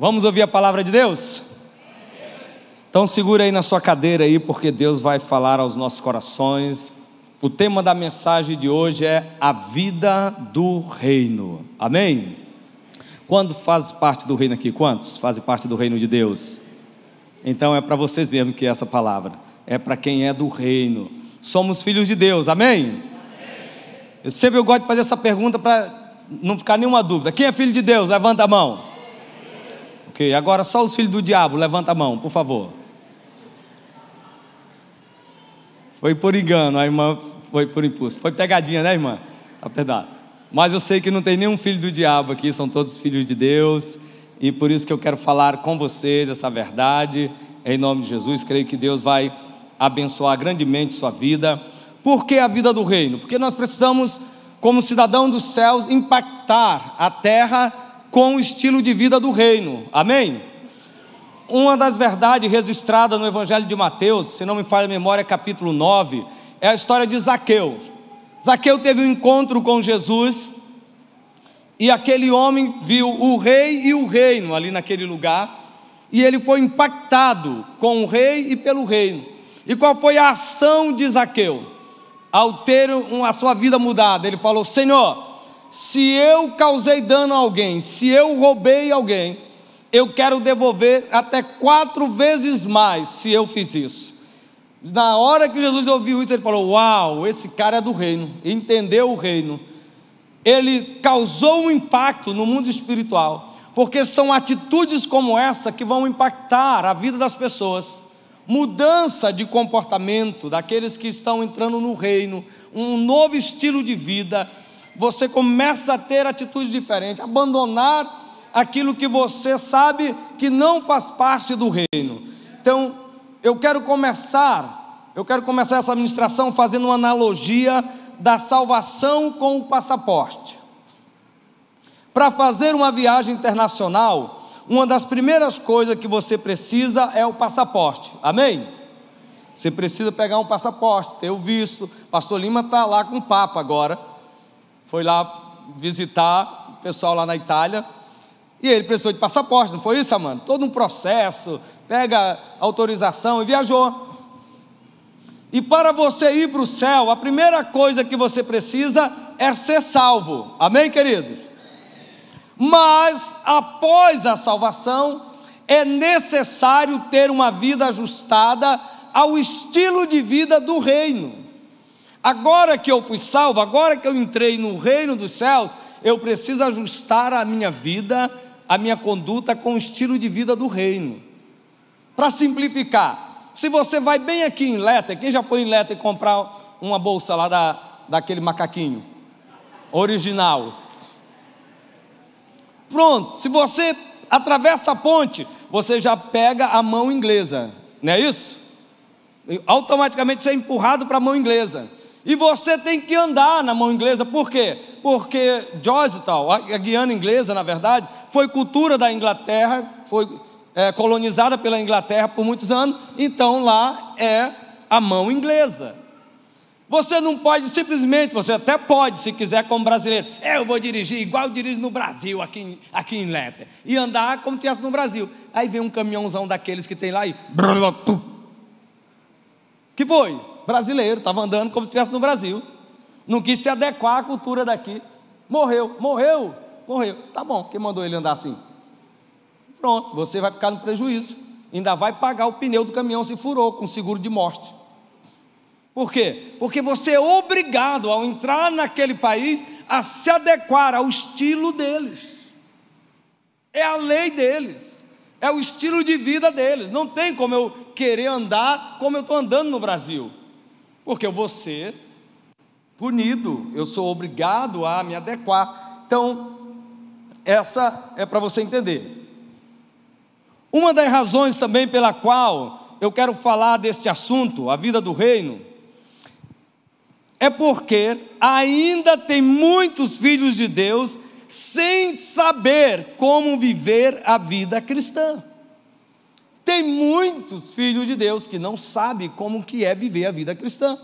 Vamos ouvir a palavra de Deus? Então segura aí na sua cadeira aí, porque Deus vai falar aos nossos corações. O tema da mensagem de hoje é a vida do reino. Amém? Quando faz parte do reino aqui? Quantos fazem parte do reino de Deus? Então é para vocês mesmo que é essa palavra. É para quem é do reino. Somos filhos de Deus. Amém? Amém. Eu sempre eu gosto de fazer essa pergunta para não ficar nenhuma dúvida. Quem é filho de Deus? Levanta a mão. Agora só os filhos do diabo, levanta a mão, por favor. Foi por engano, a irmã foi por impulso. Foi pegadinha, né, irmã? Apesar. Mas eu sei que não tem nenhum filho do diabo aqui, são todos filhos de Deus. E por isso que eu quero falar com vocês essa verdade, em nome de Jesus. Creio que Deus vai abençoar grandemente sua vida. Por que a vida do reino? Porque nós precisamos, como cidadão dos céus, impactar a terra com o estilo de vida do reino. Amém? Uma das verdades registradas no Evangelho de Mateus, se não me falha a memória, capítulo 9, é a história de Zaqueu. Zaqueu teve um encontro com Jesus e aquele homem viu o rei e o reino ali naquele lugar, e ele foi impactado com o rei e pelo reino. E qual foi a ação de Zaqueu? Ao ter a sua vida mudada, ele falou: Senhor, se eu causei dano a alguém, se eu roubei alguém, eu quero devolver até quatro vezes mais se eu fiz isso. Na hora que Jesus ouviu isso, ele falou: Uau, esse cara é do reino, entendeu o reino. Ele causou um impacto no mundo espiritual, porque são atitudes como essa que vão impactar a vida das pessoas. Mudança de comportamento daqueles que estão entrando no reino, um novo estilo de vida você começa a ter atitudes diferentes, abandonar aquilo que você sabe que não faz parte do reino. Então, eu quero começar, eu quero começar essa administração fazendo uma analogia da salvação com o passaporte. Para fazer uma viagem internacional, uma das primeiras coisas que você precisa é o passaporte. Amém? Você precisa pegar um passaporte, ter o visto. Pastor Lima está lá com o Papa agora foi lá visitar o pessoal lá na Itália, e ele precisou de passaporte, não foi isso, Amanda? Todo um processo, pega autorização e viajou. E para você ir para o céu, a primeira coisa que você precisa é ser salvo. Amém, queridos? Mas após a salvação, é necessário ter uma vida ajustada ao estilo de vida do reino. Agora que eu fui salvo, agora que eu entrei no reino dos céus, eu preciso ajustar a minha vida, a minha conduta com o estilo de vida do reino. Para simplificar, se você vai bem aqui em Leta, quem já foi em Leta e comprar uma bolsa lá da, daquele macaquinho original? Pronto, se você atravessa a ponte, você já pega a mão inglesa, não é isso? Automaticamente você é empurrado para a mão inglesa. E você tem que andar na mão inglesa, por quê? Porque Georgetown, a Guiana inglesa, na verdade, foi cultura da Inglaterra, foi é, colonizada pela Inglaterra por muitos anos, então lá é a mão inglesa. Você não pode simplesmente, você até pode, se quiser, como brasileiro, eu vou dirigir igual eu dirijo no Brasil, aqui, aqui em Letter, e andar como tivesse no Brasil. Aí vem um caminhãozão daqueles que tem lá e. Que foi? Brasileiro, estava andando como se estivesse no Brasil. Não quis se adequar à cultura daqui. Morreu, morreu, morreu. Tá bom, quem mandou ele andar assim? Pronto, você vai ficar no prejuízo. Ainda vai pagar o pneu do caminhão se furou com seguro de morte. Por quê? Porque você é obrigado, ao entrar naquele país, a se adequar ao estilo deles. É a lei deles. É o estilo de vida deles. Não tem como eu querer andar como eu estou andando no Brasil porque eu vou ser punido, eu sou obrigado a me adequar. Então, essa é para você entender. Uma das razões também pela qual eu quero falar deste assunto, a vida do reino, é porque ainda tem muitos filhos de Deus sem saber como viver a vida cristã. Tem muitos filhos de Deus que não sabem como que é viver a vida cristã.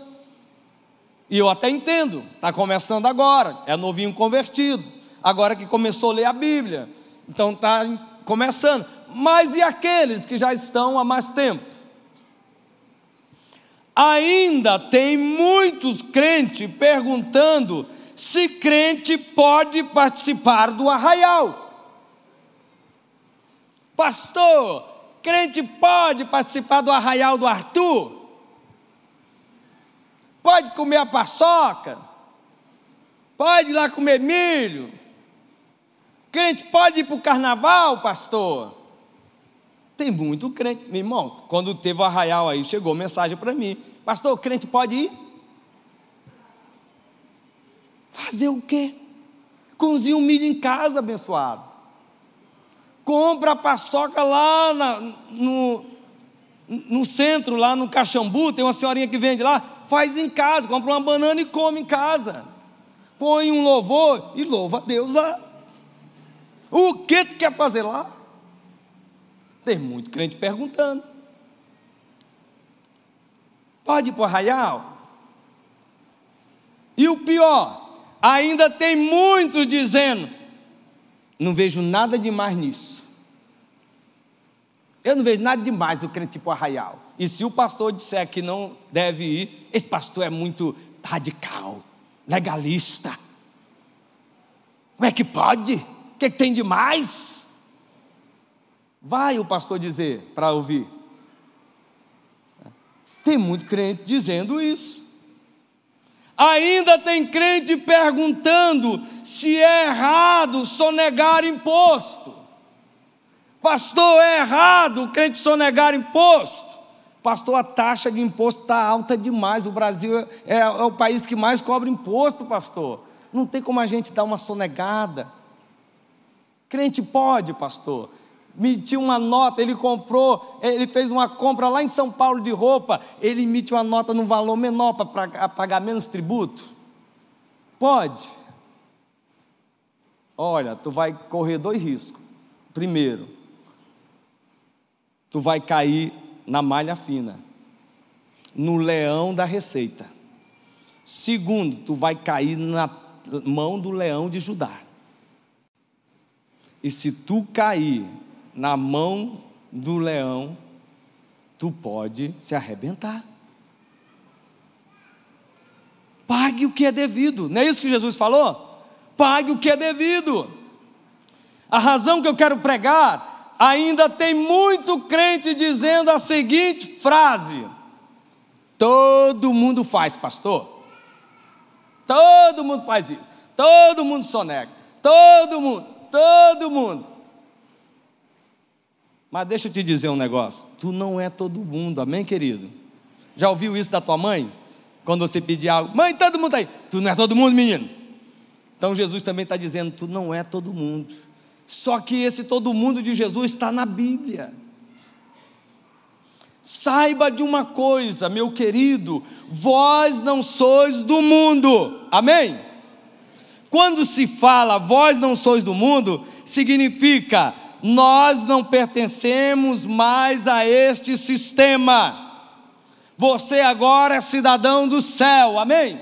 E eu até entendo, está começando agora, é novinho convertido, agora que começou a ler a Bíblia, então está começando. Mas e aqueles que já estão há mais tempo? Ainda tem muitos crentes perguntando se crente pode participar do arraial. Pastor, crente pode participar do arraial do Arthur? Pode comer a paçoca? Pode ir lá comer milho? Crente pode ir para o carnaval, pastor? Tem muito crente. Meu irmão, quando teve o arraial aí, chegou mensagem para mim: Pastor, crente pode ir? Fazer o quê? Cozinha o milho em casa, abençoado. Compra a paçoca lá na, no, no centro, lá no Caxambu, tem uma senhorinha que vende lá, faz em casa, compra uma banana e come em casa põe um louvor e louva a Deus lá. O que tu quer fazer lá? Tem muito crente perguntando. Pode ir para o arraial? E o pior, ainda tem muitos dizendo: não vejo nada demais nisso. Eu não vejo nada demais o crente ir para o arraial. E se o pastor disser que não deve ir, esse pastor é muito radical legalista. Como é que pode? O que, é que tem de mais? Vai o pastor dizer para ouvir. Tem muito crente dizendo isso. Ainda tem crente perguntando se é errado sonegar imposto. Pastor, é errado o crente sonegar imposto. Pastor, a taxa de imposto está alta demais. O Brasil é, é, é, o país que mais cobra imposto, pastor. Não tem como a gente dar uma sonegada. Crente pode, pastor. Emitiu uma nota, ele comprou, ele fez uma compra lá em São Paulo de roupa, ele emite uma nota num valor menor para pagar menos tributo? Pode. Olha, tu vai correr dois riscos. Primeiro, tu vai cair na malha fina, no leão da receita. Segundo, tu vai cair na mão do leão de Judá. E se tu cair na mão do leão, tu pode se arrebentar. Pague o que é devido. Não é isso que Jesus falou? Pague o que é devido. A razão que eu quero pregar ainda tem muito crente dizendo a seguinte frase: todo mundo faz, pastor. Todo mundo faz isso. Todo mundo sonega. Todo mundo, todo mundo. Mas deixa eu te dizer um negócio: tu não é todo mundo, amém, querido? Já ouviu isso da tua mãe? Quando você pedir algo, mãe, todo mundo aí. Tu não é todo mundo, menino. Então Jesus também está dizendo: tu não é todo mundo. Só que esse todo mundo de Jesus está na Bíblia. Saiba de uma coisa, meu querido, vós não sois do mundo, amém? Quando se fala vós não sois do mundo, significa nós não pertencemos mais a este sistema. Você agora é cidadão do céu, amém?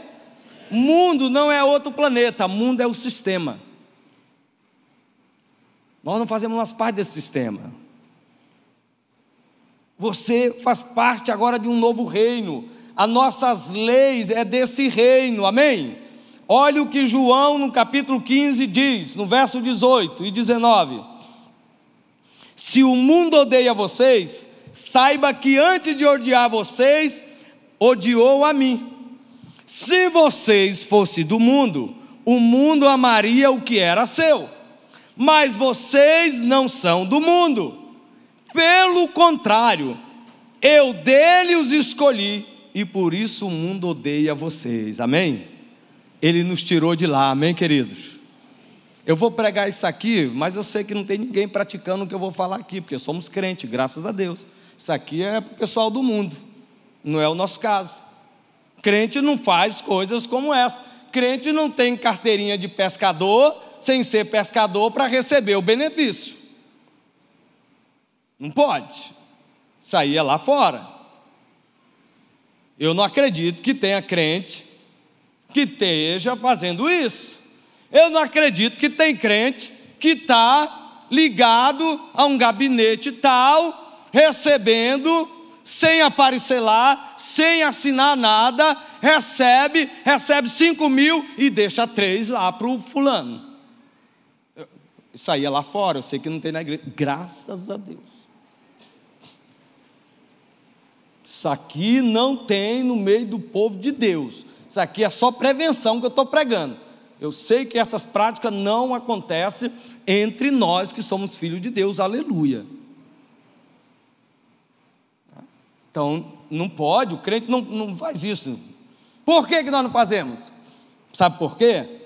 Mundo não é outro planeta, mundo é o sistema. Nós não fazemos mais parte desse sistema. Você faz parte agora de um novo reino. As nossas leis é desse reino, amém? Olha o que João no capítulo 15 diz, no verso 18 e 19: Se o mundo odeia vocês, saiba que antes de odiar vocês, odiou a mim. Se vocês fossem do mundo, o mundo amaria o que era seu mas vocês não são do mundo. Pelo contrário, eu dele os escolhi e por isso o mundo odeia vocês. Amém? Ele nos tirou de lá, amém, queridos? Eu vou pregar isso aqui, mas eu sei que não tem ninguém praticando o que eu vou falar aqui, porque somos crentes, graças a Deus. Isso aqui é para o pessoal do mundo, não é o nosso caso. Crente não faz coisas como essa. Crente não tem carteirinha de pescador sem ser pescador para receber o benefício. Não pode. Saía lá fora. Eu não acredito que tenha crente que esteja fazendo isso. Eu não acredito que tem crente que está ligado a um gabinete tal, recebendo, sem aparecer lá, sem assinar nada, recebe, recebe cinco mil e deixa três lá para o fulano. Isso aí é lá fora, eu sei que não tem na igreja. Graças a Deus. Isso aqui não tem no meio do povo de Deus. Isso aqui é só prevenção que eu estou pregando. Eu sei que essas práticas não acontecem entre nós que somos filhos de Deus, aleluia. Então, não pode, o crente não, não faz isso. Por que, que nós não fazemos? Sabe por quê?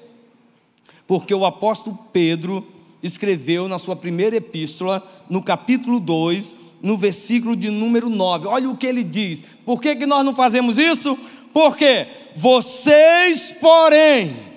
Porque o apóstolo Pedro escreveu na sua primeira epístola, no capítulo 2, no versículo de número 9. Olha o que ele diz. Por que, que nós não fazemos isso? Porque vocês, porém,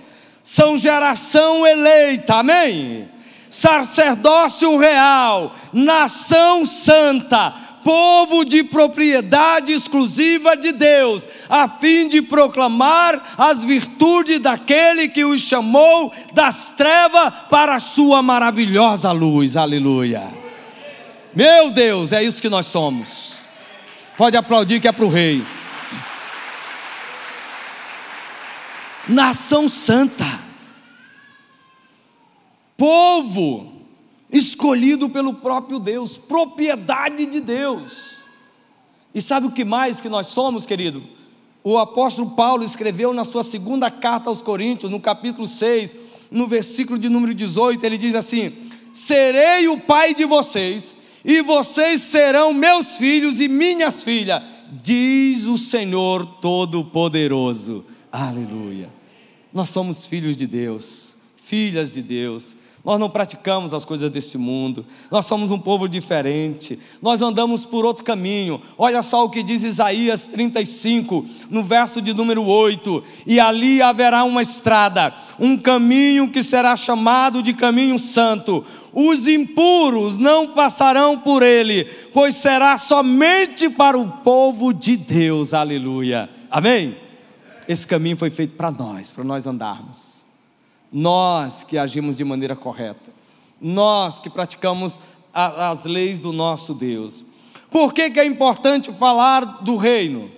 são geração eleita, amém? Sacerdócio real, nação santa, povo de propriedade exclusiva de Deus, a fim de proclamar as virtudes daquele que os chamou das trevas para a sua maravilhosa luz. Aleluia. Meu Deus, é isso que nós somos. Pode aplaudir que é para o rei. Nação santa, povo escolhido pelo próprio Deus, propriedade de Deus. E sabe o que mais que nós somos, querido? O apóstolo Paulo escreveu na sua segunda carta aos Coríntios, no capítulo 6, no versículo de número 18, ele diz assim: Serei o pai de vocês e vocês serão meus filhos e minhas filhas, diz o Senhor Todo-Poderoso. Aleluia. Nós somos filhos de Deus, filhas de Deus. Nós não praticamos as coisas desse mundo, nós somos um povo diferente, nós andamos por outro caminho. Olha só o que diz Isaías 35, no verso de número 8: E ali haverá uma estrada, um caminho que será chamado de caminho santo. Os impuros não passarão por ele, pois será somente para o povo de Deus. Aleluia. Amém? Esse caminho foi feito para nós, para nós andarmos nós que agimos de maneira correta, nós que praticamos a, as leis do nosso Deus. Por que, que é importante falar do reino?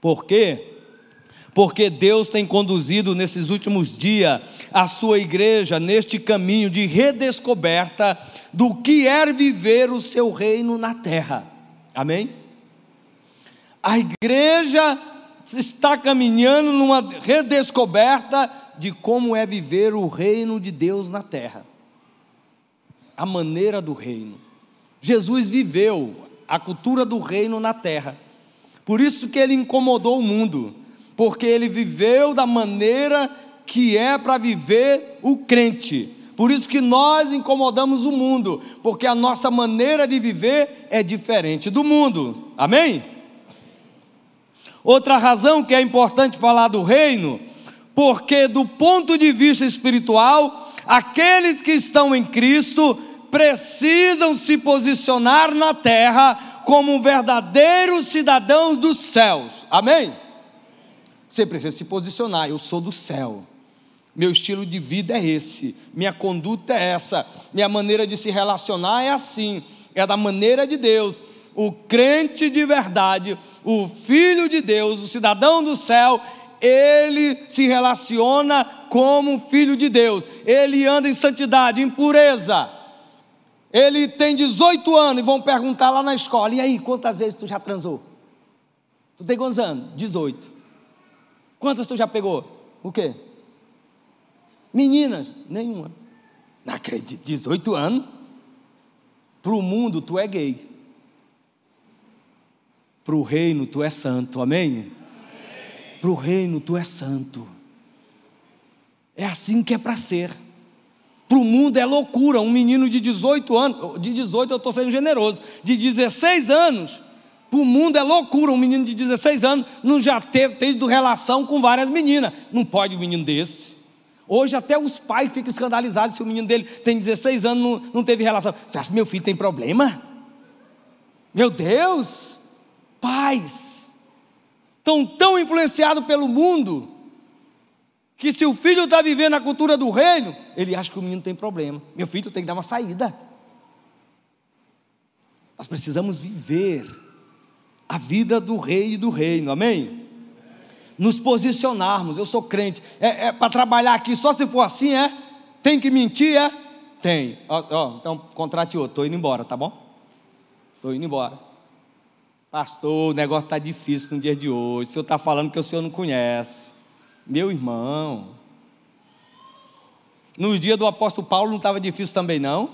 Por quê? Porque Deus tem conduzido nesses últimos dias a sua igreja neste caminho de redescoberta do que é viver o seu reino na terra. Amém? A igreja está caminhando numa redescoberta de como é viver o reino de Deus na terra. A maneira do reino. Jesus viveu a cultura do reino na terra. Por isso que ele incomodou o mundo, porque ele viveu da maneira que é para viver o crente. Por isso que nós incomodamos o mundo, porque a nossa maneira de viver é diferente do mundo. Amém? Outra razão que é importante falar do reino, porque do ponto de vista espiritual, aqueles que estão em Cristo precisam se posicionar na terra como verdadeiros cidadãos dos céus. Amém? Você precisa se posicionar. Eu sou do céu. Meu estilo de vida é esse, minha conduta é essa, minha maneira de se relacionar é assim, é da maneira de Deus o crente de verdade, o filho de Deus, o cidadão do céu, ele se relaciona como filho de Deus, ele anda em santidade, em pureza. Ele tem 18 anos e vão perguntar lá na escola: e aí, quantas vezes tu já transou? Tu tem quantos anos? 18. Quantas tu já pegou? O quê? Meninas? Nenhuma. Não acredito, 18 anos. Para o mundo, tu é gay para o reino tu és santo, amém? Para o reino tu és santo. É assim que é para ser. Para o mundo é loucura. Um menino de 18 anos, de 18 eu estou sendo generoso, de 16 anos, para o mundo é loucura. Um menino de 16 anos não já teve tido relação com várias meninas. Não pode um menino desse. Hoje até os pais ficam escandalizados se o menino dele tem 16 anos não, não teve relação. Você acha que meu filho tem problema? Meu Deus! Pais, estão tão influenciados pelo mundo, que se o filho está vivendo a cultura do reino, ele acha que o menino tem problema. Meu filho tem que dar uma saída. Nós precisamos viver a vida do rei e do reino, amém? Nos posicionarmos. Eu sou crente. É, é para trabalhar aqui só se for assim, é? Tem que mentir, é? Tem. Ó, ó, então contrate outro. Estou indo embora, tá bom? Estou indo embora. Pastor, o negócio está difícil no dia de hoje. O senhor está falando que o senhor não conhece. Meu irmão. No dia do apóstolo Paulo não estava difícil também, não?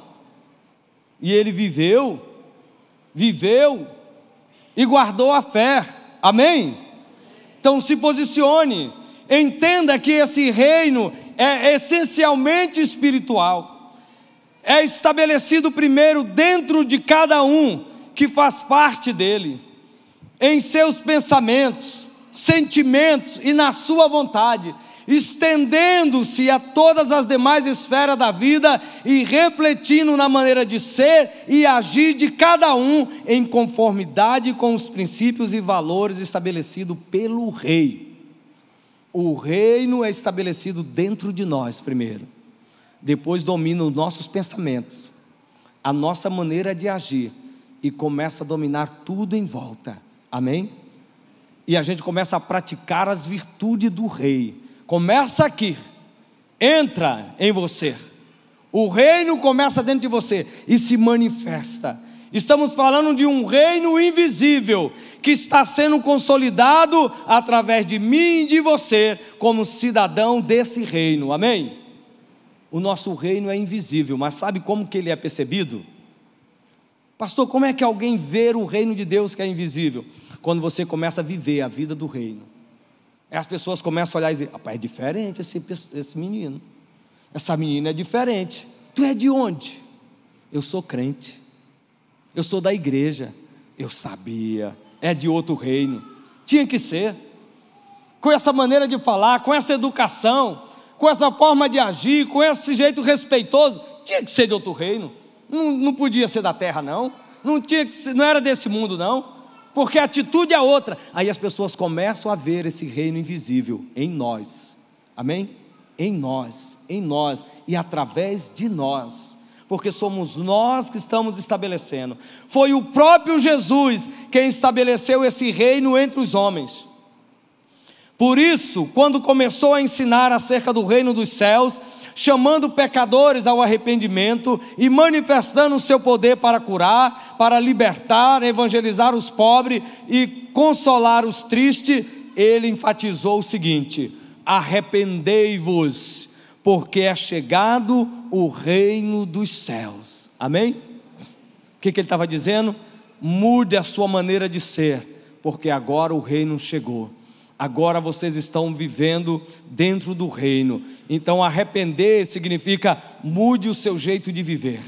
E ele viveu viveu e guardou a fé. Amém? Então se posicione, entenda que esse reino é essencialmente espiritual. É estabelecido primeiro dentro de cada um que faz parte dele, em seus pensamentos, sentimentos e na sua vontade estendendo-se a todas as demais esferas da vida e refletindo na maneira de ser e agir de cada um em conformidade com os princípios e valores estabelecidos pelo Rei. O reino é estabelecido dentro de nós, primeiro, depois domina os nossos pensamentos, a nossa maneira de agir e começa a dominar tudo em volta. Amém? E a gente começa a praticar as virtudes do Rei começa aqui, entra em você. O reino começa dentro de você e se manifesta. Estamos falando de um reino invisível que está sendo consolidado através de mim e de você, como cidadão desse reino. Amém? O nosso reino é invisível, mas sabe como que ele é percebido? Pastor, como é que alguém vê o reino de Deus que é invisível? Quando você começa a viver a vida do reino. Aí as pessoas começam a olhar e dizer: rapaz, é diferente esse, esse menino. Essa menina é diferente. Tu é de onde? Eu sou crente. Eu sou da igreja. Eu sabia. É de outro reino. Tinha que ser. Com essa maneira de falar, com essa educação, com essa forma de agir, com esse jeito respeitoso, tinha que ser de outro reino. Não, não podia ser da terra, não. Não, tinha que ser, não era desse mundo, não porque a atitude é outra. Aí as pessoas começam a ver esse reino invisível em nós. Amém? Em nós, em nós e através de nós. Porque somos nós que estamos estabelecendo. Foi o próprio Jesus quem estabeleceu esse reino entre os homens. Por isso, quando começou a ensinar acerca do reino dos céus, chamando pecadores ao arrependimento e manifestando o seu poder para curar, para libertar, evangelizar os pobres e consolar os tristes, ele enfatizou o seguinte: arrependei-vos, porque é chegado o reino dos céus. Amém? O que, que ele estava dizendo? Mude a sua maneira de ser, porque agora o reino chegou agora vocês estão vivendo dentro do reino. Então, arrepender significa mude o seu jeito de viver.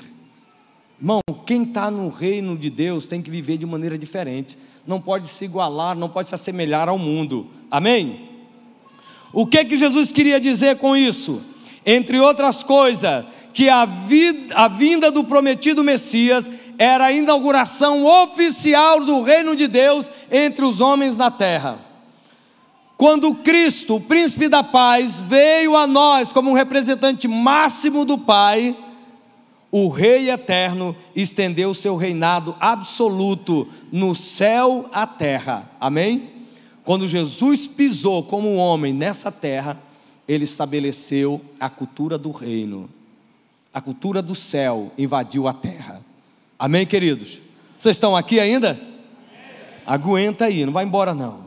Irmão, quem está no reino de Deus tem que viver de maneira diferente. Não pode se igualar, não pode se assemelhar ao mundo. Amém? O que que Jesus queria dizer com isso? Entre outras coisas, que a, vida, a vinda do prometido Messias era a inauguração oficial do reino de Deus entre os homens na terra. Quando Cristo, o príncipe da paz, veio a nós como um representante máximo do Pai, o Rei eterno estendeu seu reinado absoluto no céu à terra. Amém? Quando Jesus pisou como um homem nessa terra, ele estabeleceu a cultura do reino. A cultura do céu invadiu a terra. Amém, queridos? Vocês estão aqui ainda? Aguenta aí, não vai embora não.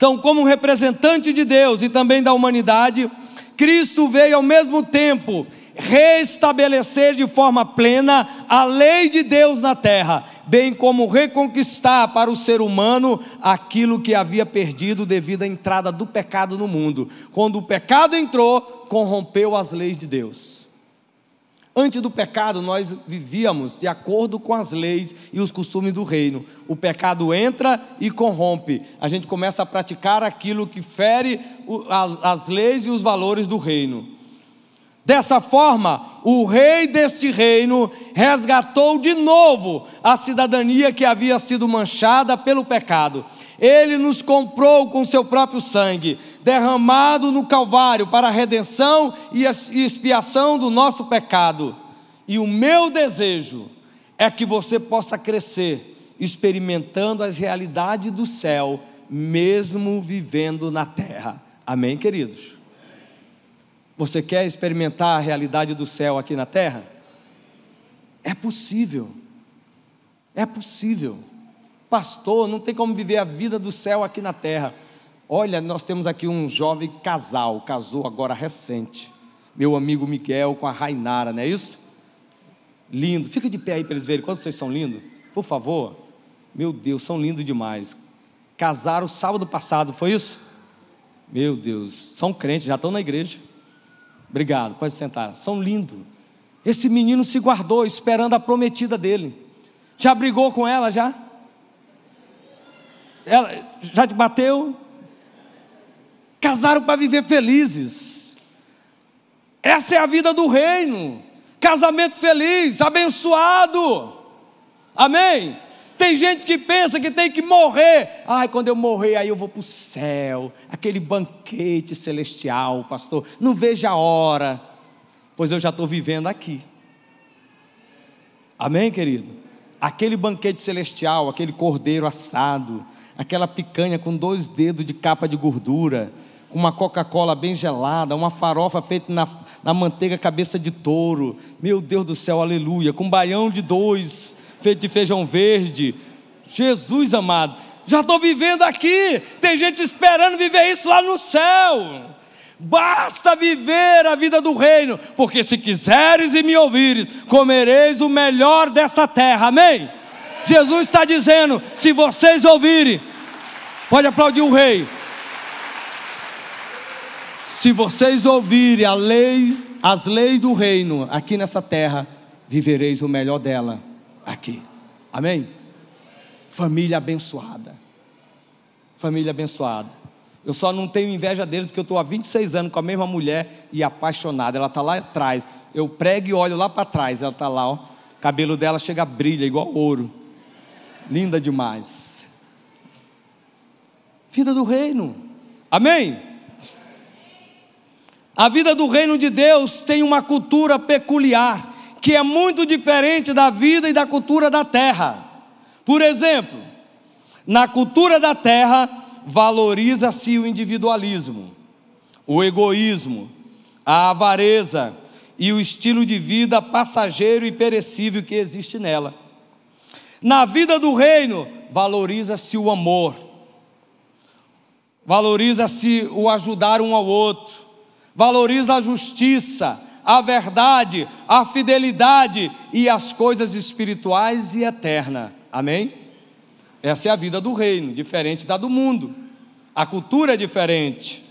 Então, como representante de Deus e também da humanidade, Cristo veio ao mesmo tempo restabelecer de forma plena a lei de Deus na terra, bem como reconquistar para o ser humano aquilo que havia perdido devido à entrada do pecado no mundo. Quando o pecado entrou, corrompeu as leis de Deus. Antes do pecado, nós vivíamos de acordo com as leis e os costumes do reino. O pecado entra e corrompe. A gente começa a praticar aquilo que fere as leis e os valores do reino. Dessa forma, o rei deste reino resgatou de novo a cidadania que havia sido manchada pelo pecado. Ele nos comprou com seu próprio sangue, derramado no Calvário para a redenção e expiação do nosso pecado. E o meu desejo é que você possa crescer experimentando as realidades do céu, mesmo vivendo na terra. Amém, queridos? Você quer experimentar a realidade do céu aqui na terra? É possível. É possível. Pastor, não tem como viver a vida do céu aqui na terra. Olha, nós temos aqui um jovem casal, casou agora recente. Meu amigo Miguel com a Rainara, não é isso? Lindo. Fica de pé aí para eles verem quanto vocês são lindos. Por favor. Meu Deus, são lindos demais. Casaram sábado passado, foi isso? Meu Deus, são crentes, já estão na igreja. Obrigado, pode sentar. São lindos. Esse menino se guardou esperando a prometida dele. Já brigou com ela já? Ela já te bateu? Casaram para viver felizes. Essa é a vida do reino. Casamento feliz, abençoado. Amém? Tem gente que pensa que tem que morrer. Ai, quando eu morrer, aí eu vou para o céu. Aquele banquete celestial, pastor. Não veja a hora. Pois eu já estou vivendo aqui. Amém, querido? Aquele banquete celestial, aquele cordeiro assado, aquela picanha com dois dedos de capa de gordura, com uma Coca-Cola bem gelada, uma farofa feita na, na manteiga cabeça de touro. Meu Deus do céu, aleluia. Com baião de dois feito de feijão verde. Jesus amado, já estou vivendo aqui, tem gente esperando viver isso lá no céu. Basta viver a vida do reino, porque se quiseres e me ouvires, comereis o melhor dessa terra, amém? Jesus está dizendo: se vocês ouvirem, pode aplaudir o rei. Se vocês ouvirem lei, as leis do reino aqui nessa terra, vivereis o melhor dela aqui. Amém? Família abençoada. Família abençoada. Eu só não tenho inveja dele porque eu estou há 26 anos com a mesma mulher e apaixonada. Ela está lá atrás. Eu prego e olho lá para trás. Ela está lá, ó. O cabelo dela chega brilha igual ouro. Linda demais. Vida do reino. Amém? A vida do reino de Deus tem uma cultura peculiar que é muito diferente da vida e da cultura da terra. Por exemplo, na cultura da terra, valoriza-se o individualismo, o egoísmo, a avareza e o estilo de vida passageiro e perecível que existe nela. Na vida do reino, valoriza-se o amor, valoriza-se o ajudar um ao outro, valoriza a justiça, a verdade, a fidelidade e as coisas espirituais e eternas. Amém? Essa é a vida do reino, diferente da do mundo. A cultura é diferente.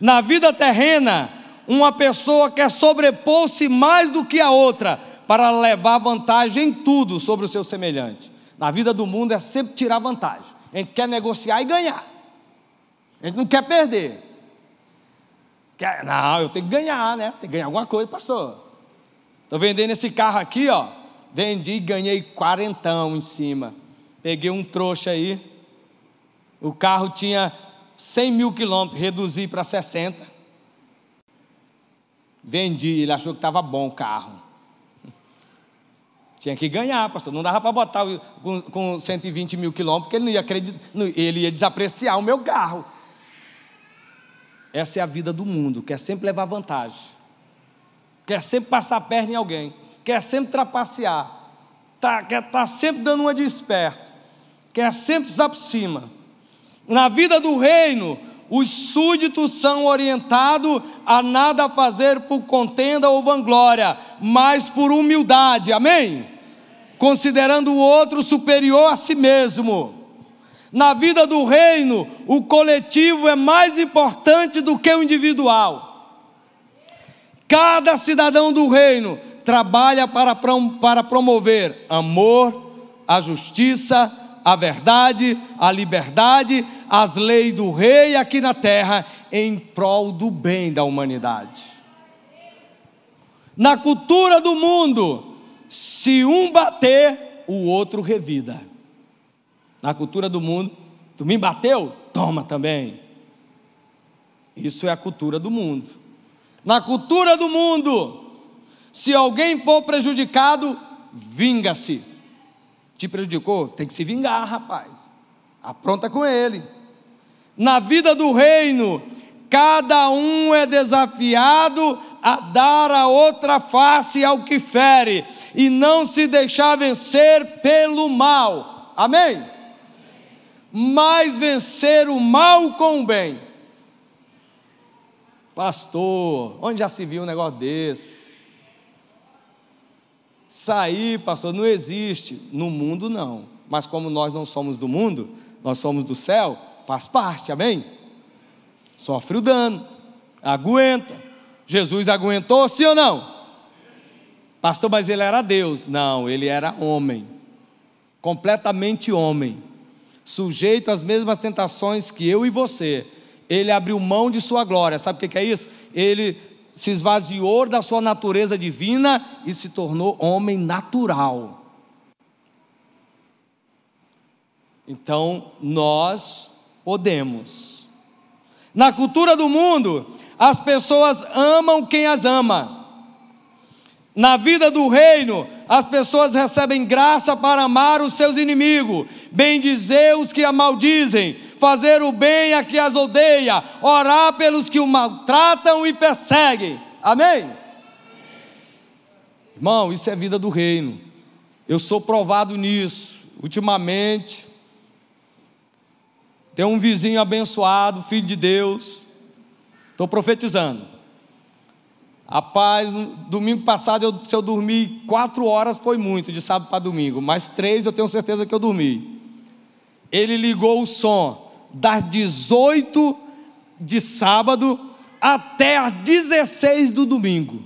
Na vida terrena, uma pessoa quer sobrepor-se mais do que a outra para levar vantagem em tudo sobre o seu semelhante. Na vida do mundo é sempre tirar vantagem. A gente quer negociar e ganhar. A gente não quer perder. Não, eu tenho que ganhar, né? Tem que ganhar alguma coisa, pastor. Estou vendendo esse carro aqui, ó. Vendi e ganhei quarentão em cima. Peguei um trouxa aí. O carro tinha 100 mil quilômetros, reduzi para 60. Vendi, ele achou que estava bom o carro. Tinha que ganhar, pastor. Não dava para botar com, com 120 mil quilômetros, porque ele, não ia acreditar, ele ia desapreciar o meu carro. Essa é a vida do mundo, quer sempre levar vantagem, quer sempre passar a perna em alguém, quer sempre trapacear, tá, quer estar tá sempre dando uma de esperto, quer sempre estar por cima. Na vida do reino, os súditos são orientados a nada fazer por contenda ou vanglória, mas por humildade, amém? Considerando o outro superior a si mesmo. Na vida do reino, o coletivo é mais importante do que o individual. Cada cidadão do reino trabalha para, para promover amor, a justiça, a verdade, a liberdade, as leis do rei aqui na terra, em prol do bem da humanidade. Na cultura do mundo, se um bater, o outro revida. Na cultura do mundo, tu me bateu? Toma também. Isso é a cultura do mundo. Na cultura do mundo, se alguém for prejudicado, vinga-se. Te prejudicou? Tem que se vingar, rapaz. Apronta com ele. Na vida do reino, cada um é desafiado a dar a outra face ao que fere e não se deixar vencer pelo mal. Amém? Mas vencer o mal com o bem. Pastor, onde já se viu um negócio desse? Sair, pastor, não existe. No mundo, não. Mas como nós não somos do mundo, nós somos do céu, faz parte, amém? Sofre o dano, aguenta. Jesus aguentou, sim ou não? Pastor, mas ele era Deus. Não, ele era homem, completamente homem, sujeito às mesmas tentações que eu e você ele abriu mão de sua glória. Sabe o que é isso? Ele se esvaziou da sua natureza divina e se tornou homem natural. Então, nós podemos. Na cultura do mundo, as pessoas amam quem as ama. Na vida do reino, as pessoas recebem graça para amar os seus inimigos, bendizer os que a maldizem, fazer o bem a que as odeia, orar pelos que o maltratam e perseguem. Amém? Irmão, isso é vida do reino. Eu sou provado nisso. Ultimamente, tem um vizinho abençoado, filho de Deus. Estou profetizando. Rapaz, domingo passado, eu, se eu dormi quatro horas, foi muito, de sábado para domingo, mas três eu tenho certeza que eu dormi. Ele ligou o som das 18 de sábado até as 16 do domingo.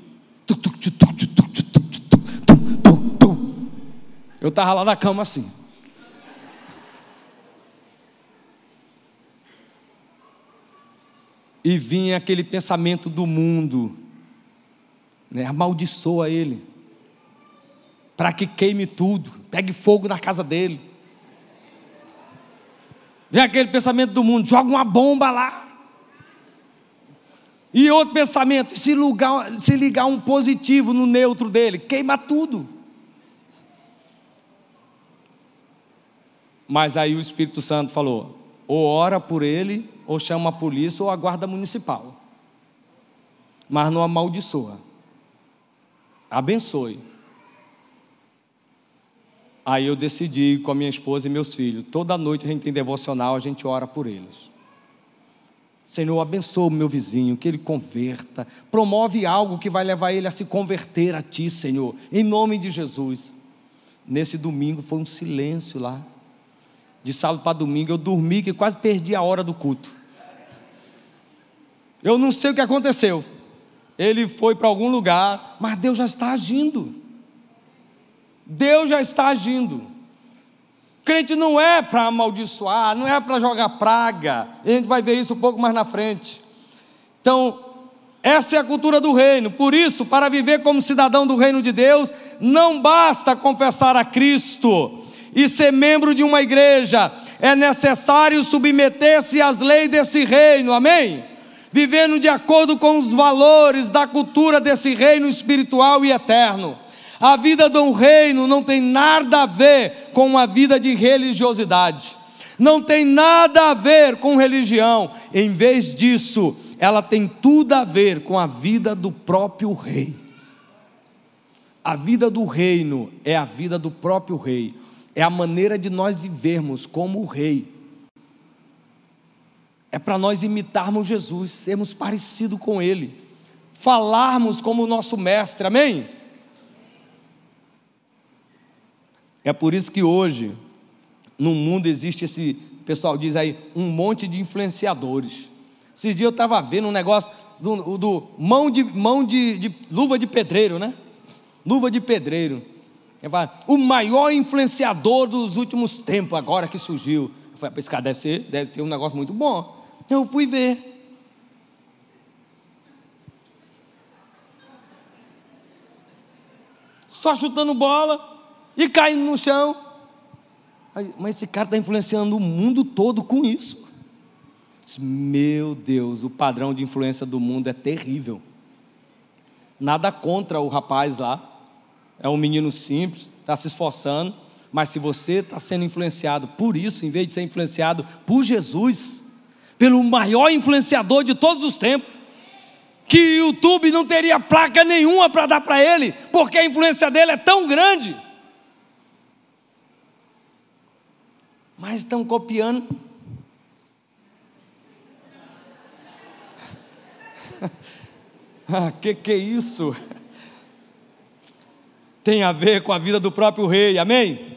Eu estava lá na cama assim. E vinha aquele pensamento do mundo né, amaldiçoa ele, para que queime tudo, pegue fogo na casa dele. Vem aquele pensamento do mundo, joga uma bomba lá. E outro pensamento, se ligar, se ligar um positivo no neutro dele, queima tudo. Mas aí o Espírito Santo falou: ou ora por ele, ou chama a polícia ou a guarda municipal. Mas não amaldiçoa abençoe. Aí eu decidi com a minha esposa e meus filhos, toda noite a gente tem devocional, a gente ora por eles. Senhor, abençoa o meu vizinho, que ele converta, promove algo que vai levar ele a se converter a Ti, Senhor, em nome de Jesus. Nesse domingo foi um silêncio lá. De sábado para domingo eu dormi que quase perdi a hora do culto. Eu não sei o que aconteceu ele foi para algum lugar, mas Deus já está agindo. Deus já está agindo. Crente não é para amaldiçoar, não é para jogar praga. A gente vai ver isso um pouco mais na frente. Então, essa é a cultura do reino. Por isso, para viver como cidadão do reino de Deus, não basta confessar a Cristo e ser membro de uma igreja, é necessário submeter-se às leis desse reino. Amém? Vivendo de acordo com os valores da cultura desse reino espiritual e eterno. A vida de um reino não tem nada a ver com uma vida de religiosidade, não tem nada a ver com religião, em vez disso, ela tem tudo a ver com a vida do próprio rei. A vida do reino é a vida do próprio rei, é a maneira de nós vivermos como o rei é para nós imitarmos Jesus, sermos parecidos com Ele, falarmos como o nosso Mestre, amém? É por isso que hoje, no mundo, existe esse, pessoal diz aí, um monte de influenciadores. Esses dias eu estava vendo um negócio do, do mão, de, mão de, de, luva de pedreiro, né? Luva de pedreiro. O maior influenciador dos últimos tempos, agora que surgiu. Eu falei, esse cara deve, ser, deve ter um negócio muito bom. Eu fui ver. só chutando bola e caindo no chão. Mas esse cara está influenciando o mundo todo com isso. Meu Deus, o padrão de influência do mundo é terrível. Nada contra o rapaz lá, é um menino simples, está se esforçando, mas se você está sendo influenciado por isso, em vez de ser influenciado por Jesus, pelo maior influenciador de todos os tempos, que o YouTube não teria placa nenhuma para dar para ele, porque a influência dele é tão grande. Mas estão copiando. ah, que que é isso? Tem a ver com a vida do próprio rei, amém?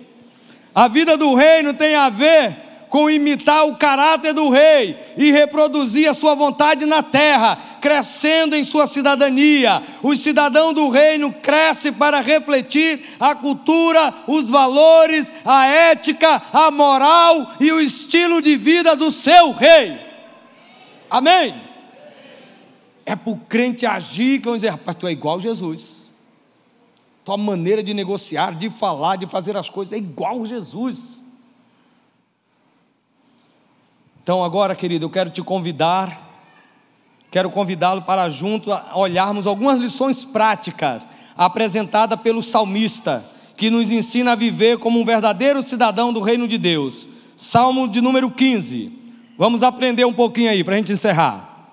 A vida do rei não tem a ver com imitar o caráter do rei e reproduzir a sua vontade na terra, crescendo em sua cidadania. O cidadão do reino cresce para refletir a cultura, os valores, a ética, a moral e o estilo de vida do seu rei. Amém? É para o crente agir que vão dizer, rapaz, tu é igual Jesus. Tua maneira de negociar, de falar, de fazer as coisas é igual Jesus. Então, agora, querido, eu quero te convidar, quero convidá-lo para junto olharmos algumas lições práticas apresentadas pelo salmista, que nos ensina a viver como um verdadeiro cidadão do reino de Deus. Salmo de número 15. Vamos aprender um pouquinho aí para a gente encerrar.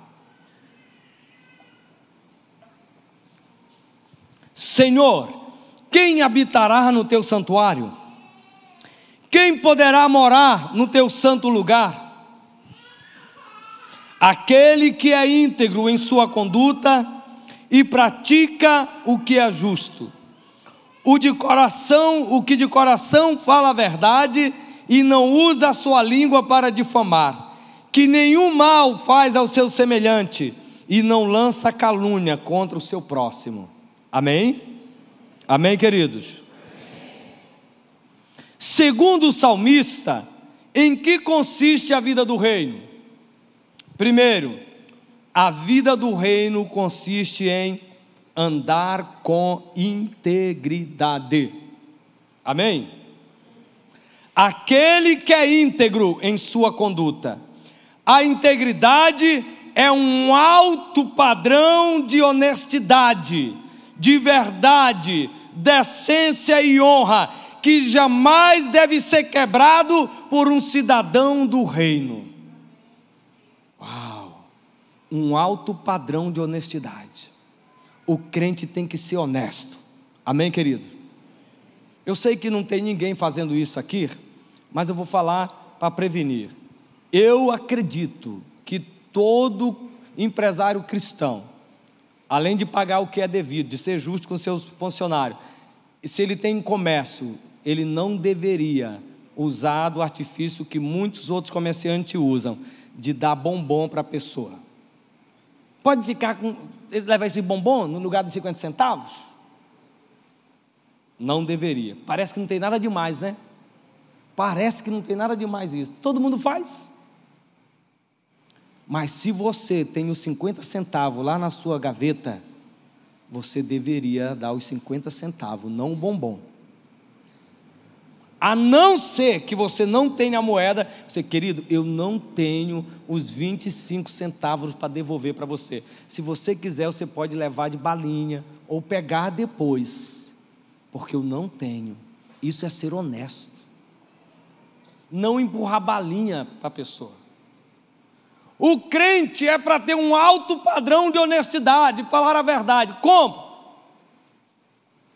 Senhor, quem habitará no teu santuário? Quem poderá morar no teu santo lugar? Aquele que é íntegro em sua conduta e pratica o que é justo. O de coração, o que de coração fala a verdade e não usa a sua língua para difamar, que nenhum mal faz ao seu semelhante e não lança calúnia contra o seu próximo. Amém? Amém, queridos? Segundo o salmista, em que consiste a vida do reino? Primeiro, a vida do reino consiste em andar com integridade. Amém? Aquele que é íntegro em sua conduta. A integridade é um alto padrão de honestidade, de verdade, decência e honra, que jamais deve ser quebrado por um cidadão do reino um alto padrão de honestidade. O crente tem que ser honesto. Amém, querido? Eu sei que não tem ninguém fazendo isso aqui, mas eu vou falar para prevenir. Eu acredito que todo empresário cristão, além de pagar o que é devido, de ser justo com seus funcionários, se ele tem comércio, ele não deveria usar do artifício que muitos outros comerciantes usam, de dar bombom para a pessoa. Pode ficar com. levar esse bombom no lugar de 50 centavos? Não deveria. Parece que não tem nada demais, né? Parece que não tem nada demais isso. Todo mundo faz. Mas se você tem os 50 centavos lá na sua gaveta, você deveria dar os 50 centavos, não o bombom. A não ser que você não tenha a moeda, você, querido, eu não tenho os 25 centavos para devolver para você. Se você quiser, você pode levar de balinha ou pegar depois, porque eu não tenho. Isso é ser honesto. Não empurrar balinha para a pessoa. O crente é para ter um alto padrão de honestidade, falar a verdade. Como?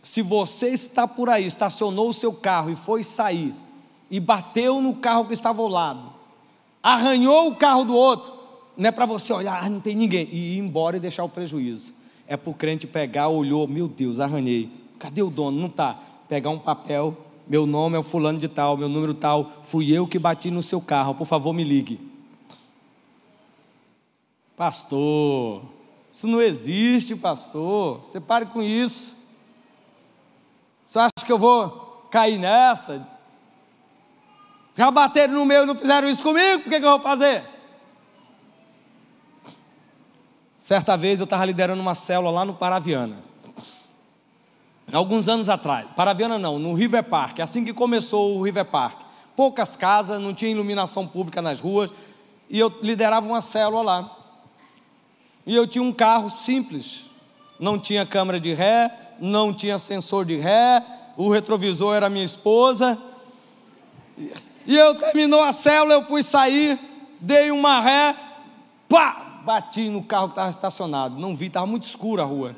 Se você está por aí, estacionou o seu carro e foi sair, e bateu no carro que estava ao lado, arranhou o carro do outro, não é para você olhar, ah, não tem ninguém, e ir embora e deixar o prejuízo. É para o crente pegar, olhou, meu Deus, arranhei. Cadê o dono? Não está. Pegar um papel, meu nome é fulano de tal, meu número tal, fui eu que bati no seu carro, por favor me ligue. Pastor, isso não existe, pastor. Você pare com isso. Você acha que eu vou cair nessa? Já bateram no meu e não fizeram isso comigo, por que, que eu vou fazer? Certa vez eu estava liderando uma célula lá no Paraviana. alguns anos atrás, Paraviana não, no River Park, assim que começou o River Park. Poucas casas, não tinha iluminação pública nas ruas, e eu liderava uma célula lá. E eu tinha um carro simples, não tinha câmera de ré, não tinha sensor de ré, o retrovisor era minha esposa. E eu terminou a célula, eu fui sair, dei uma ré, pá, bati no carro que estava estacionado. Não vi, estava muito escura a rua.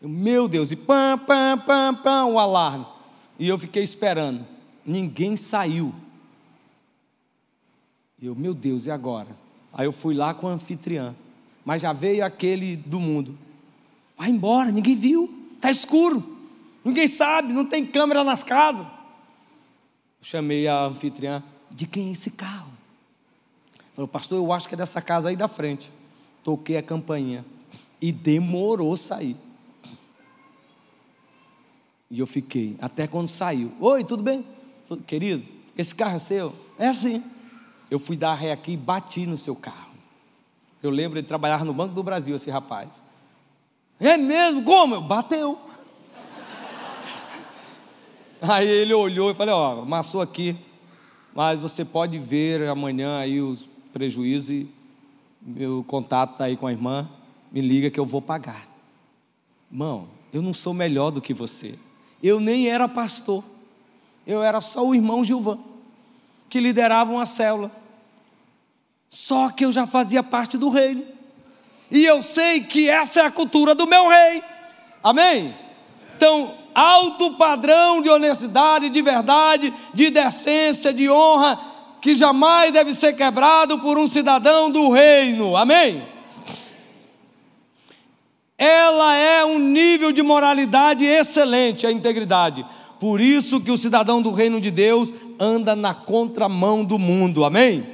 Eu, meu Deus, e pam, pam, pam, pam, o alarme. E eu fiquei esperando. Ninguém saiu. E eu, meu Deus, e agora? Aí eu fui lá com a anfitriã. Mas já veio aquele do mundo. Vai embora, ninguém viu. Está escuro. Ninguém sabe, não tem câmera nas casas. chamei a anfitriã. De quem é esse carro? Falou, pastor, eu acho que é dessa casa aí da frente. Toquei a campainha. E demorou sair. E eu fiquei, até quando saiu. Oi, tudo bem? Querido, esse carro é seu? É assim. Eu fui dar ré aqui e bati no seu carro. Eu lembro de trabalhar no Banco do Brasil, esse rapaz. É mesmo? Como? Bateu. Aí ele olhou e falei, ó, amassou aqui, mas você pode ver amanhã aí os prejuízos e meu contato está aí com a irmã, me liga que eu vou pagar. Irmão, eu não sou melhor do que você. Eu nem era pastor. Eu era só o irmão Gilvan, que liderava uma célula. Só que eu já fazia parte do reino. E eu sei que essa é a cultura do meu rei. Amém? Então, alto padrão de honestidade, de verdade, de decência, de honra, que jamais deve ser quebrado por um cidadão do reino. Amém? ela é um nível de moralidade excelente, a integridade. Por isso que o cidadão do reino de Deus anda na contramão do mundo. Amém?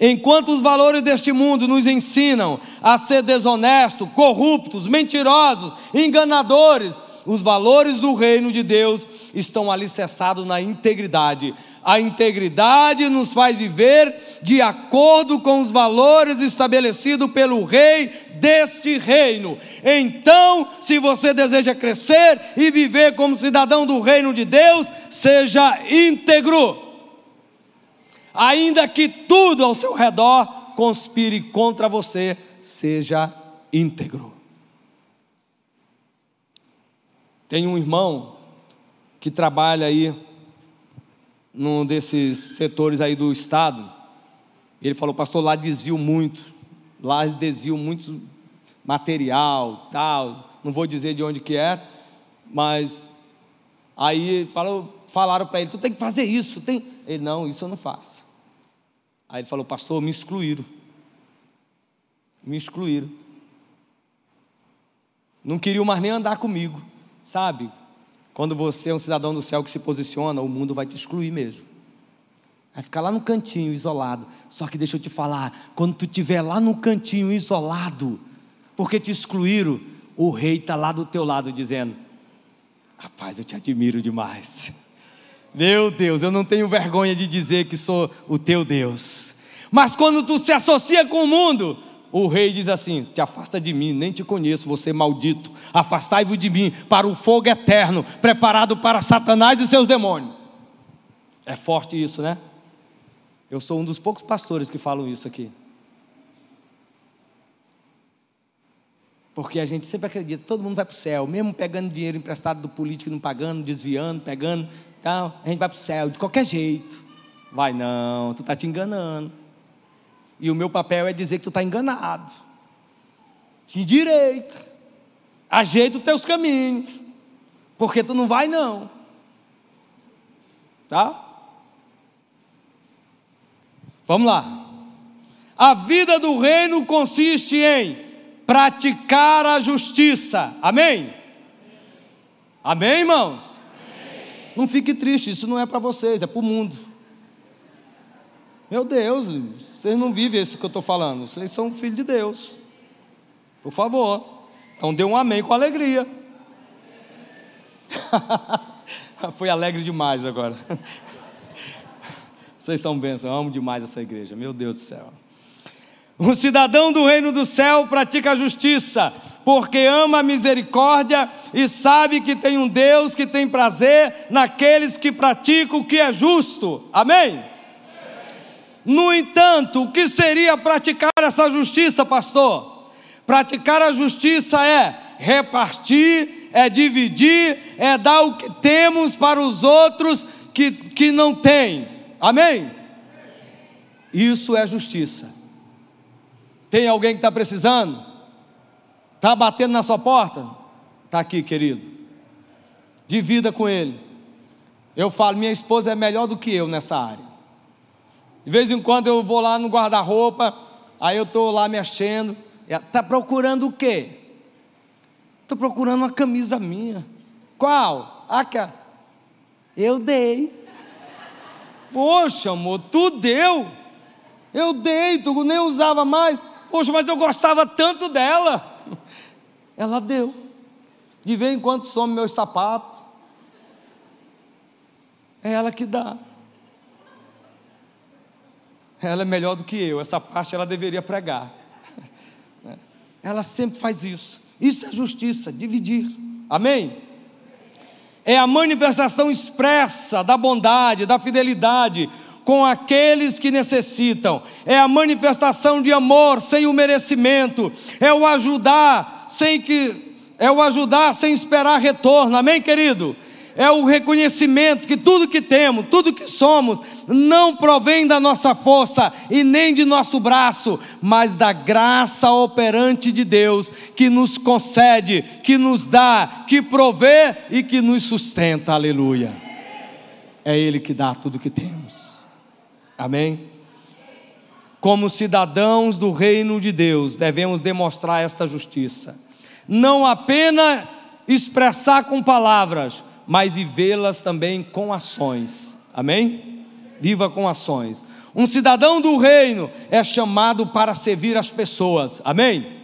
Enquanto os valores deste mundo nos ensinam a ser desonestos, corruptos, mentirosos, enganadores, os valores do reino de Deus estão alicerçados na integridade. A integridade nos faz viver de acordo com os valores estabelecidos pelo rei deste reino. Então, se você deseja crescer e viver como cidadão do reino de Deus, seja íntegro. Ainda que tudo ao seu redor conspire contra você, seja íntegro. Tem um irmão que trabalha aí num desses setores aí do estado. Ele falou, pastor, lá desvio muito, lá desvio muito material, tal. Não vou dizer de onde que é, mas aí falou, falaram para ele, tu tem que fazer isso, tem. Ele não, isso eu não faço. Aí ele falou, pastor, me excluíram, me excluíram. Não queriam mais nem andar comigo. Sabe, quando você é um cidadão do céu que se posiciona, o mundo vai te excluir mesmo. Vai ficar lá no cantinho, isolado. Só que deixa eu te falar, quando tu estiver lá no cantinho, isolado, porque te excluíram, o rei está lá do teu lado dizendo: Rapaz, eu te admiro demais. Meu Deus, eu não tenho vergonha de dizer que sou o teu Deus. Mas quando tu se associa com o mundo, o rei diz assim: Te afasta de mim, nem te conheço, você maldito. Afastai-vos de mim para o fogo eterno, preparado para Satanás e seus demônios. É forte isso, né? Eu sou um dos poucos pastores que falam isso aqui. Porque a gente sempre acredita, todo mundo vai para o céu, mesmo pegando dinheiro emprestado do político, não pagando, desviando, pegando, tal, a gente vai para o céu de qualquer jeito. Vai não, tu está te enganando. E o meu papel é dizer que tu está enganado. Te direita. Ajeita os teus caminhos. Porque tu não vai, não. Tá? Vamos lá. A vida do reino consiste em praticar a justiça. Amém? Amém, irmãos? Não fique triste, isso não é para vocês, é para o mundo. Meu Deus, vocês não vivem isso que eu estou falando, vocês são filhos de Deus. Por favor. Então dê um amém com alegria. Foi alegre demais agora. Vocês são bênçãos, eu amo demais essa igreja, meu Deus do céu. O cidadão do reino do céu pratica a justiça, porque ama a misericórdia e sabe que tem um Deus que tem prazer naqueles que praticam o que é justo. Amém? No entanto, o que seria praticar essa justiça, pastor? Praticar a justiça é repartir, é dividir, é dar o que temos para os outros que, que não têm. Amém? Isso é justiça. Tem alguém que está precisando? Está batendo na sua porta? Está aqui, querido. Divida com ele. Eu falo, minha esposa é melhor do que eu nessa área. De vez em quando eu vou lá no guarda-roupa, aí eu estou lá mexendo. Está procurando o quê? Estou procurando uma camisa minha. Qual? Aquela. Eu dei. Poxa, amor, tu deu. Eu dei, tu nem usava mais. Poxa, mas eu gostava tanto dela. Ela deu. De vez em quando some meus sapatos. É ela que dá. Ela é melhor do que eu. Essa parte ela deveria pregar. Ela sempre faz isso. Isso é justiça, dividir. Amém? É a manifestação expressa da bondade, da fidelidade com aqueles que necessitam. É a manifestação de amor sem o merecimento. É o ajudar sem que é o ajudar sem esperar retorno. Amém, querido? é o reconhecimento que tudo que temos, tudo que somos, não provém da nossa força e nem de nosso braço, mas da graça operante de Deus, que nos concede, que nos dá, que provê e que nos sustenta. Aleluia. É Ele que dá tudo que temos. Amém? Como cidadãos do reino de Deus, devemos demonstrar esta justiça. Não apenas expressar com palavras, mas vivê-las também com ações. Amém? Viva com ações. Um cidadão do reino é chamado para servir as pessoas. Amém?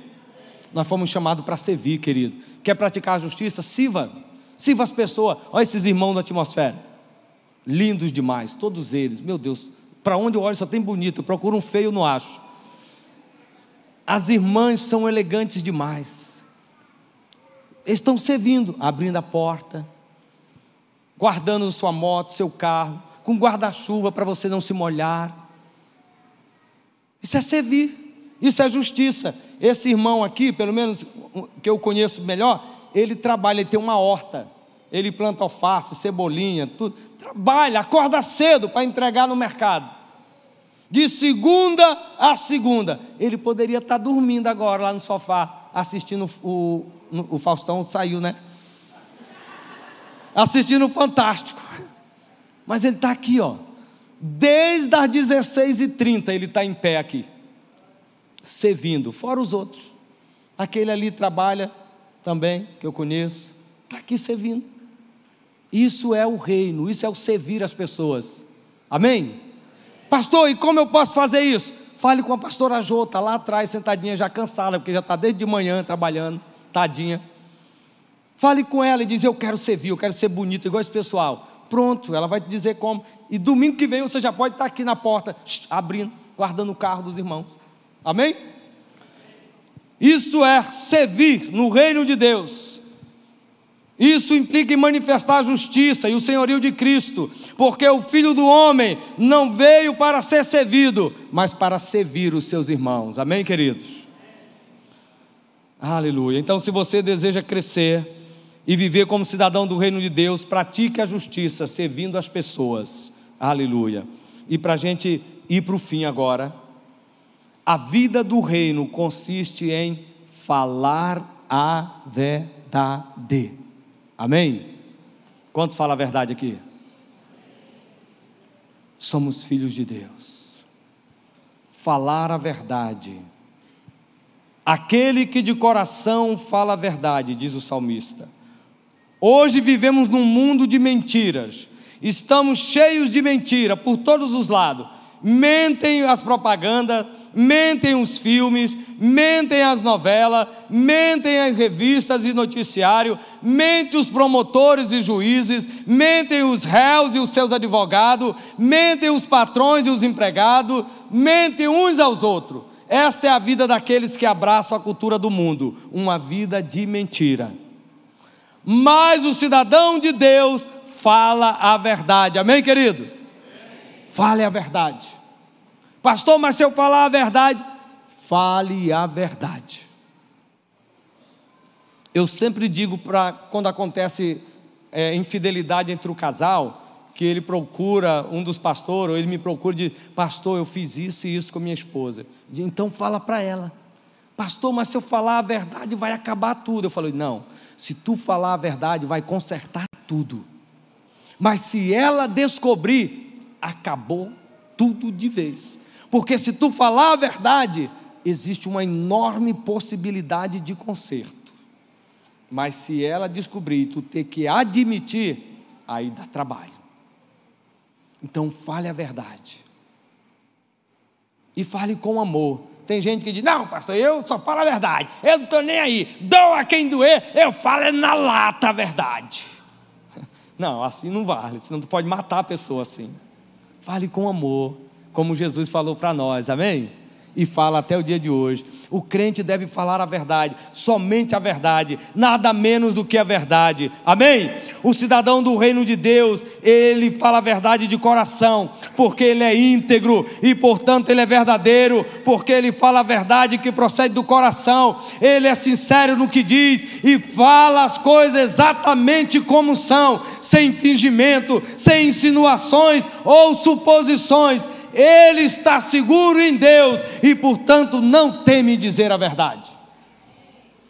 Nós fomos chamados para servir, querido. Quer praticar a justiça? Sirva. Sirva as pessoas. Olha esses irmãos da atmosfera. Lindos demais, todos eles. Meu Deus, para onde eu olho só tem bonito. Procuro um feio, não acho. As irmãs são elegantes demais. Estão servindo, abrindo a porta, guardando sua moto, seu carro, com guarda-chuva para você não se molhar. Isso é servir, isso é justiça. Esse irmão aqui, pelo menos que eu conheço melhor, ele trabalha, ele tem uma horta, ele planta alface, cebolinha, tudo. Trabalha, acorda cedo para entregar no mercado. De segunda a segunda. Ele poderia estar dormindo agora lá no sofá, assistindo o, o, o Faustão saiu, né? assistindo o Fantástico. Mas ele está aqui, ó. Desde as 16h30 ele está em pé aqui, servindo, fora os outros. Aquele ali trabalha também, que eu conheço, está aqui servindo. Isso é o reino, isso é o servir as pessoas. Amém? Pastor, e como eu posso fazer isso? Fale com a pastora Jota lá atrás, sentadinha, já cansada, porque já está desde de manhã trabalhando, tadinha. Fale com ela e diz: Eu quero servir, eu quero ser bonito, igual esse pessoal. Pronto, ela vai te dizer como. E domingo que vem você já pode estar aqui na porta, abrindo, guardando o carro dos irmãos. Amém? Isso é servir no reino de Deus. Isso implica em manifestar a justiça e o senhorio de Cristo, porque o Filho do Homem não veio para ser servido, mas para servir os seus irmãos. Amém, queridos? Aleluia. Então, se você deseja crescer, e viver como cidadão do reino de Deus, pratique a justiça, servindo as pessoas. Aleluia. E para a gente ir para o fim agora, a vida do reino consiste em falar a verdade. Amém? Quantos falam a verdade aqui? Somos filhos de Deus. Falar a verdade. Aquele que de coração fala a verdade, diz o salmista Hoje vivemos num mundo de mentiras. Estamos cheios de mentira por todos os lados. Mentem as propagandas, mentem os filmes, mentem as novelas, mentem as revistas e noticiário, mentem os promotores e juízes, mentem os réus e os seus advogados, mentem os patrões e os empregados, mentem uns aos outros Essa é a vida daqueles que abraçam a cultura do mundo, uma vida de mentira. Mas o cidadão de Deus fala a verdade. Amém, querido? Fale a verdade. Pastor, mas se eu falar a verdade, fale a verdade. Eu sempre digo para quando acontece é, infidelidade entre o casal, que ele procura um dos pastores, ou ele me procura de pastor, eu fiz isso e isso com minha esposa. Então fala para ela. Pastor, mas se eu falar a verdade vai acabar tudo. Eu falei: "Não. Se tu falar a verdade vai consertar tudo. Mas se ela descobrir, acabou tudo de vez. Porque se tu falar a verdade, existe uma enorme possibilidade de conserto. Mas se ela descobrir, tu ter que admitir, aí dá trabalho. Então fale a verdade. E fale com amor. Tem gente que diz: Não, pastor, eu só falo a verdade. Eu não estou nem aí. Dou a quem doer, eu falo é na lata a verdade. Não, assim não vale. Senão tu pode matar a pessoa assim. Fale com amor, como Jesus falou para nós. Amém? E fala até o dia de hoje. O crente deve falar a verdade, somente a verdade, nada menos do que a verdade. Amém? O cidadão do reino de Deus, ele fala a verdade de coração, porque ele é íntegro e, portanto, ele é verdadeiro, porque ele fala a verdade que procede do coração. Ele é sincero no que diz e fala as coisas exatamente como são, sem fingimento, sem insinuações ou suposições ele está seguro em Deus e, portanto, não teme dizer a verdade.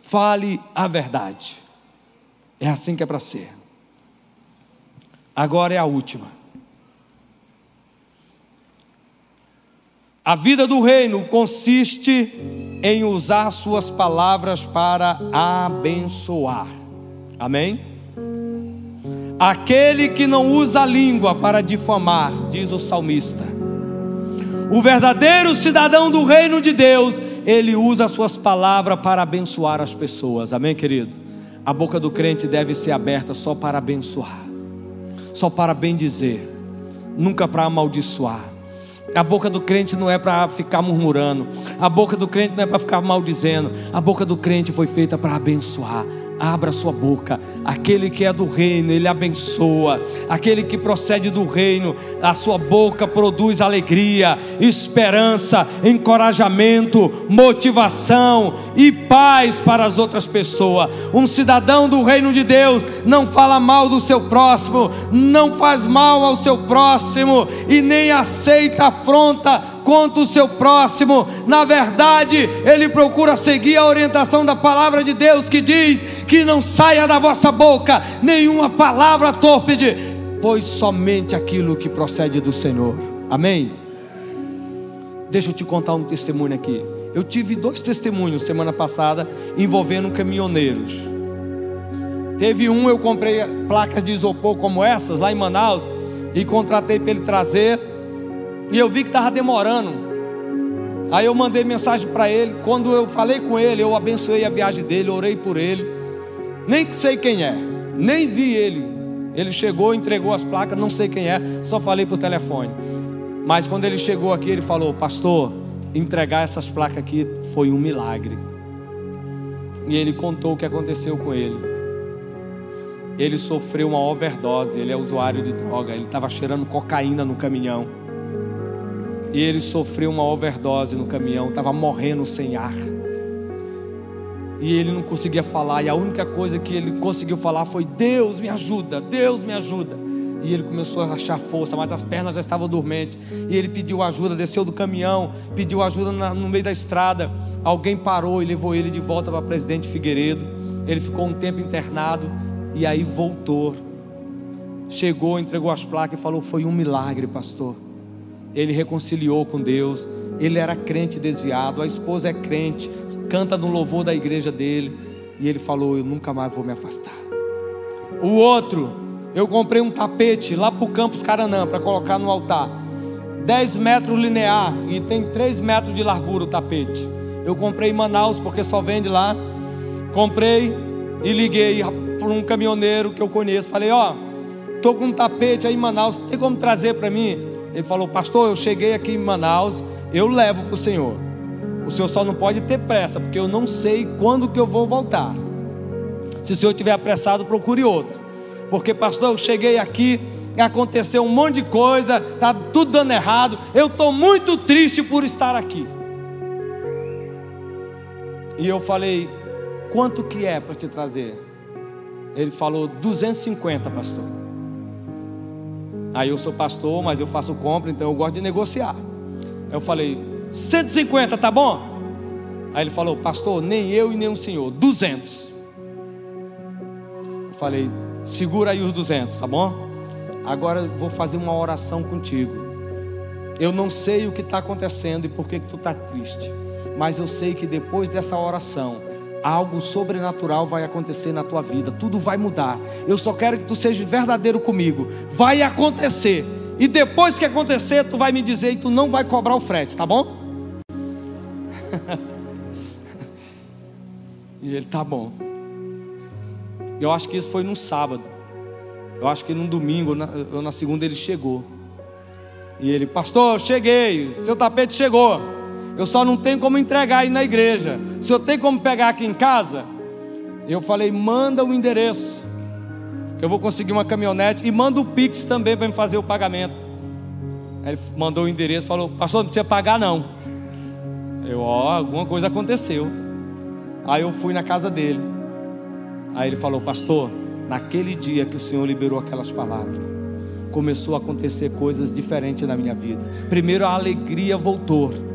Fale a verdade. É assim que é para ser. Agora é a última. A vida do reino consiste em usar suas palavras para abençoar. Amém? Aquele que não usa a língua para difamar, diz o salmista o verdadeiro cidadão do reino de Deus, ele usa as suas palavras para abençoar as pessoas. Amém, querido? A boca do crente deve ser aberta só para abençoar, só para bendizer, nunca para amaldiçoar. A boca do crente não é para ficar murmurando, a boca do crente não é para ficar maldizendo, a boca do crente foi feita para abençoar, abra sua boca. Aquele que é do reino, ele abençoa. Aquele que procede do reino, a sua boca produz alegria, esperança, encorajamento, motivação e paz para as outras pessoas. Um cidadão do reino de Deus não fala mal do seu próximo, não faz mal ao seu próximo e nem aceita afronta contra o seu próximo. Na verdade, ele procura seguir a orientação da palavra de Deus que diz que não saia da vossa boca nenhuma palavra tórpede, pois somente aquilo que procede do Senhor. Amém? Deixa eu te contar um testemunho aqui. Eu tive dois testemunhos semana passada envolvendo caminhoneiros. Teve um, eu comprei placas de isopor como essas lá em Manaus e contratei para ele trazer e eu vi que estava demorando. Aí eu mandei mensagem para ele. Quando eu falei com ele, eu abençoei a viagem dele, orei por ele. Nem sei quem é, nem vi ele. Ele chegou, entregou as placas, não sei quem é, só falei por telefone. Mas quando ele chegou aqui, ele falou: Pastor, entregar essas placas aqui foi um milagre. E ele contou o que aconteceu com ele. Ele sofreu uma overdose, ele é usuário de droga, ele estava cheirando cocaína no caminhão. E ele sofreu uma overdose no caminhão, estava morrendo sem ar. E ele não conseguia falar, e a única coisa que ele conseguiu falar foi: Deus me ajuda, Deus me ajuda. E ele começou a achar força, mas as pernas já estavam dormentes. E ele pediu ajuda, desceu do caminhão, pediu ajuda na, no meio da estrada. Alguém parou e levou ele de volta para Presidente Figueiredo. Ele ficou um tempo internado e aí voltou. Chegou, entregou as placas e falou: Foi um milagre, pastor ele reconciliou com Deus, ele era crente desviado, a esposa é crente, canta no louvor da igreja dele, e ele falou: Eu nunca mais vou me afastar. O outro, eu comprei um tapete lá para o Campus Caranã para colocar no altar, 10 metros linear e tem 3 metros de largura o tapete. Eu comprei em Manaus porque só vende lá. Comprei e liguei para um caminhoneiro que eu conheço. Falei: Ó, oh, tô com um tapete aí em Manaus, tem como trazer para mim? Ele falou: Pastor, eu cheguei aqui em Manaus, eu levo para o Senhor. O senhor só não pode ter pressa, porque eu não sei quando que eu vou voltar. Se o senhor estiver apressado, procure outro. Porque, pastor, eu cheguei aqui, aconteceu um monte de coisa, está tudo dando errado. Eu estou muito triste por estar aqui. E eu falei, quanto que é para te trazer? Ele falou, 250, pastor. Aí eu sou pastor, mas eu faço compra, então eu gosto de negociar. Eu falei, 150, tá bom? Aí ele falou, pastor, nem eu e nem o senhor, 200. Eu falei, segura aí os 200, tá bom? Agora eu vou fazer uma oração contigo. Eu não sei o que está acontecendo e por que, que tu está triste, mas eu sei que depois dessa oração, algo sobrenatural vai acontecer na tua vida, tudo vai mudar. Eu só quero que tu seja verdadeiro comigo. Vai acontecer. E depois que acontecer, tu vai me dizer e tu não vai cobrar o frete, tá bom? e ele tá bom. Eu acho que isso foi num sábado. Eu acho que num domingo ou na, segunda ele chegou. E ele, pastor, cheguei, seu tapete chegou. Eu só não tenho como entregar aí na igreja. Se eu tenho como pegar aqui em casa, eu falei, manda o endereço. Eu vou conseguir uma caminhonete e manda o Pix também para me fazer o pagamento. Aí ele mandou o endereço, falou, pastor, não precisa pagar não. Eu, ó, alguma coisa aconteceu. Aí eu fui na casa dele. Aí ele falou, pastor, naquele dia que o Senhor liberou aquelas palavras, começou a acontecer coisas diferentes na minha vida. Primeiro a alegria voltou.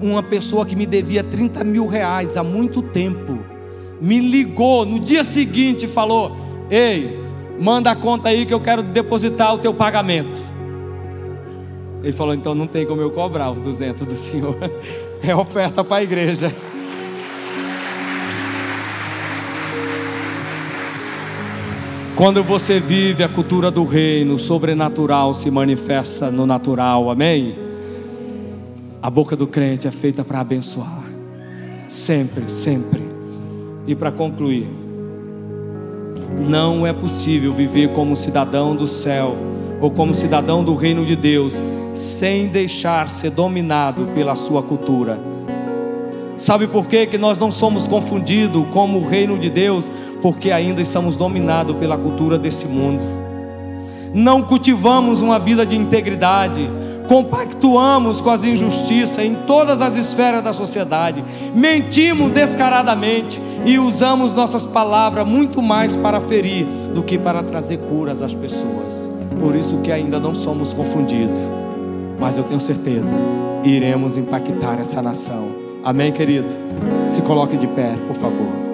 Uma pessoa que me devia 30 mil reais há muito tempo, me ligou no dia seguinte e falou: Ei, manda a conta aí que eu quero depositar o teu pagamento. Ele falou: Então não tem como eu cobrar os 200 do senhor, é oferta para a igreja. Quando você vive a cultura do reino, o sobrenatural se manifesta no natural, amém? A boca do crente é feita para abençoar, sempre, sempre. E para concluir, não é possível viver como cidadão do céu ou como cidadão do reino de Deus sem deixar ser dominado pela sua cultura. Sabe por quê? que nós não somos confundidos como o reino de Deus? Porque ainda estamos dominados pela cultura desse mundo. Não cultivamos uma vida de integridade, compactuamos com as injustiças em todas as esferas da sociedade, mentimos descaradamente e usamos nossas palavras muito mais para ferir do que para trazer curas às pessoas. Por isso que ainda não somos confundidos, mas eu tenho certeza, iremos impactar essa nação. Amém, querido? Se coloque de pé, por favor.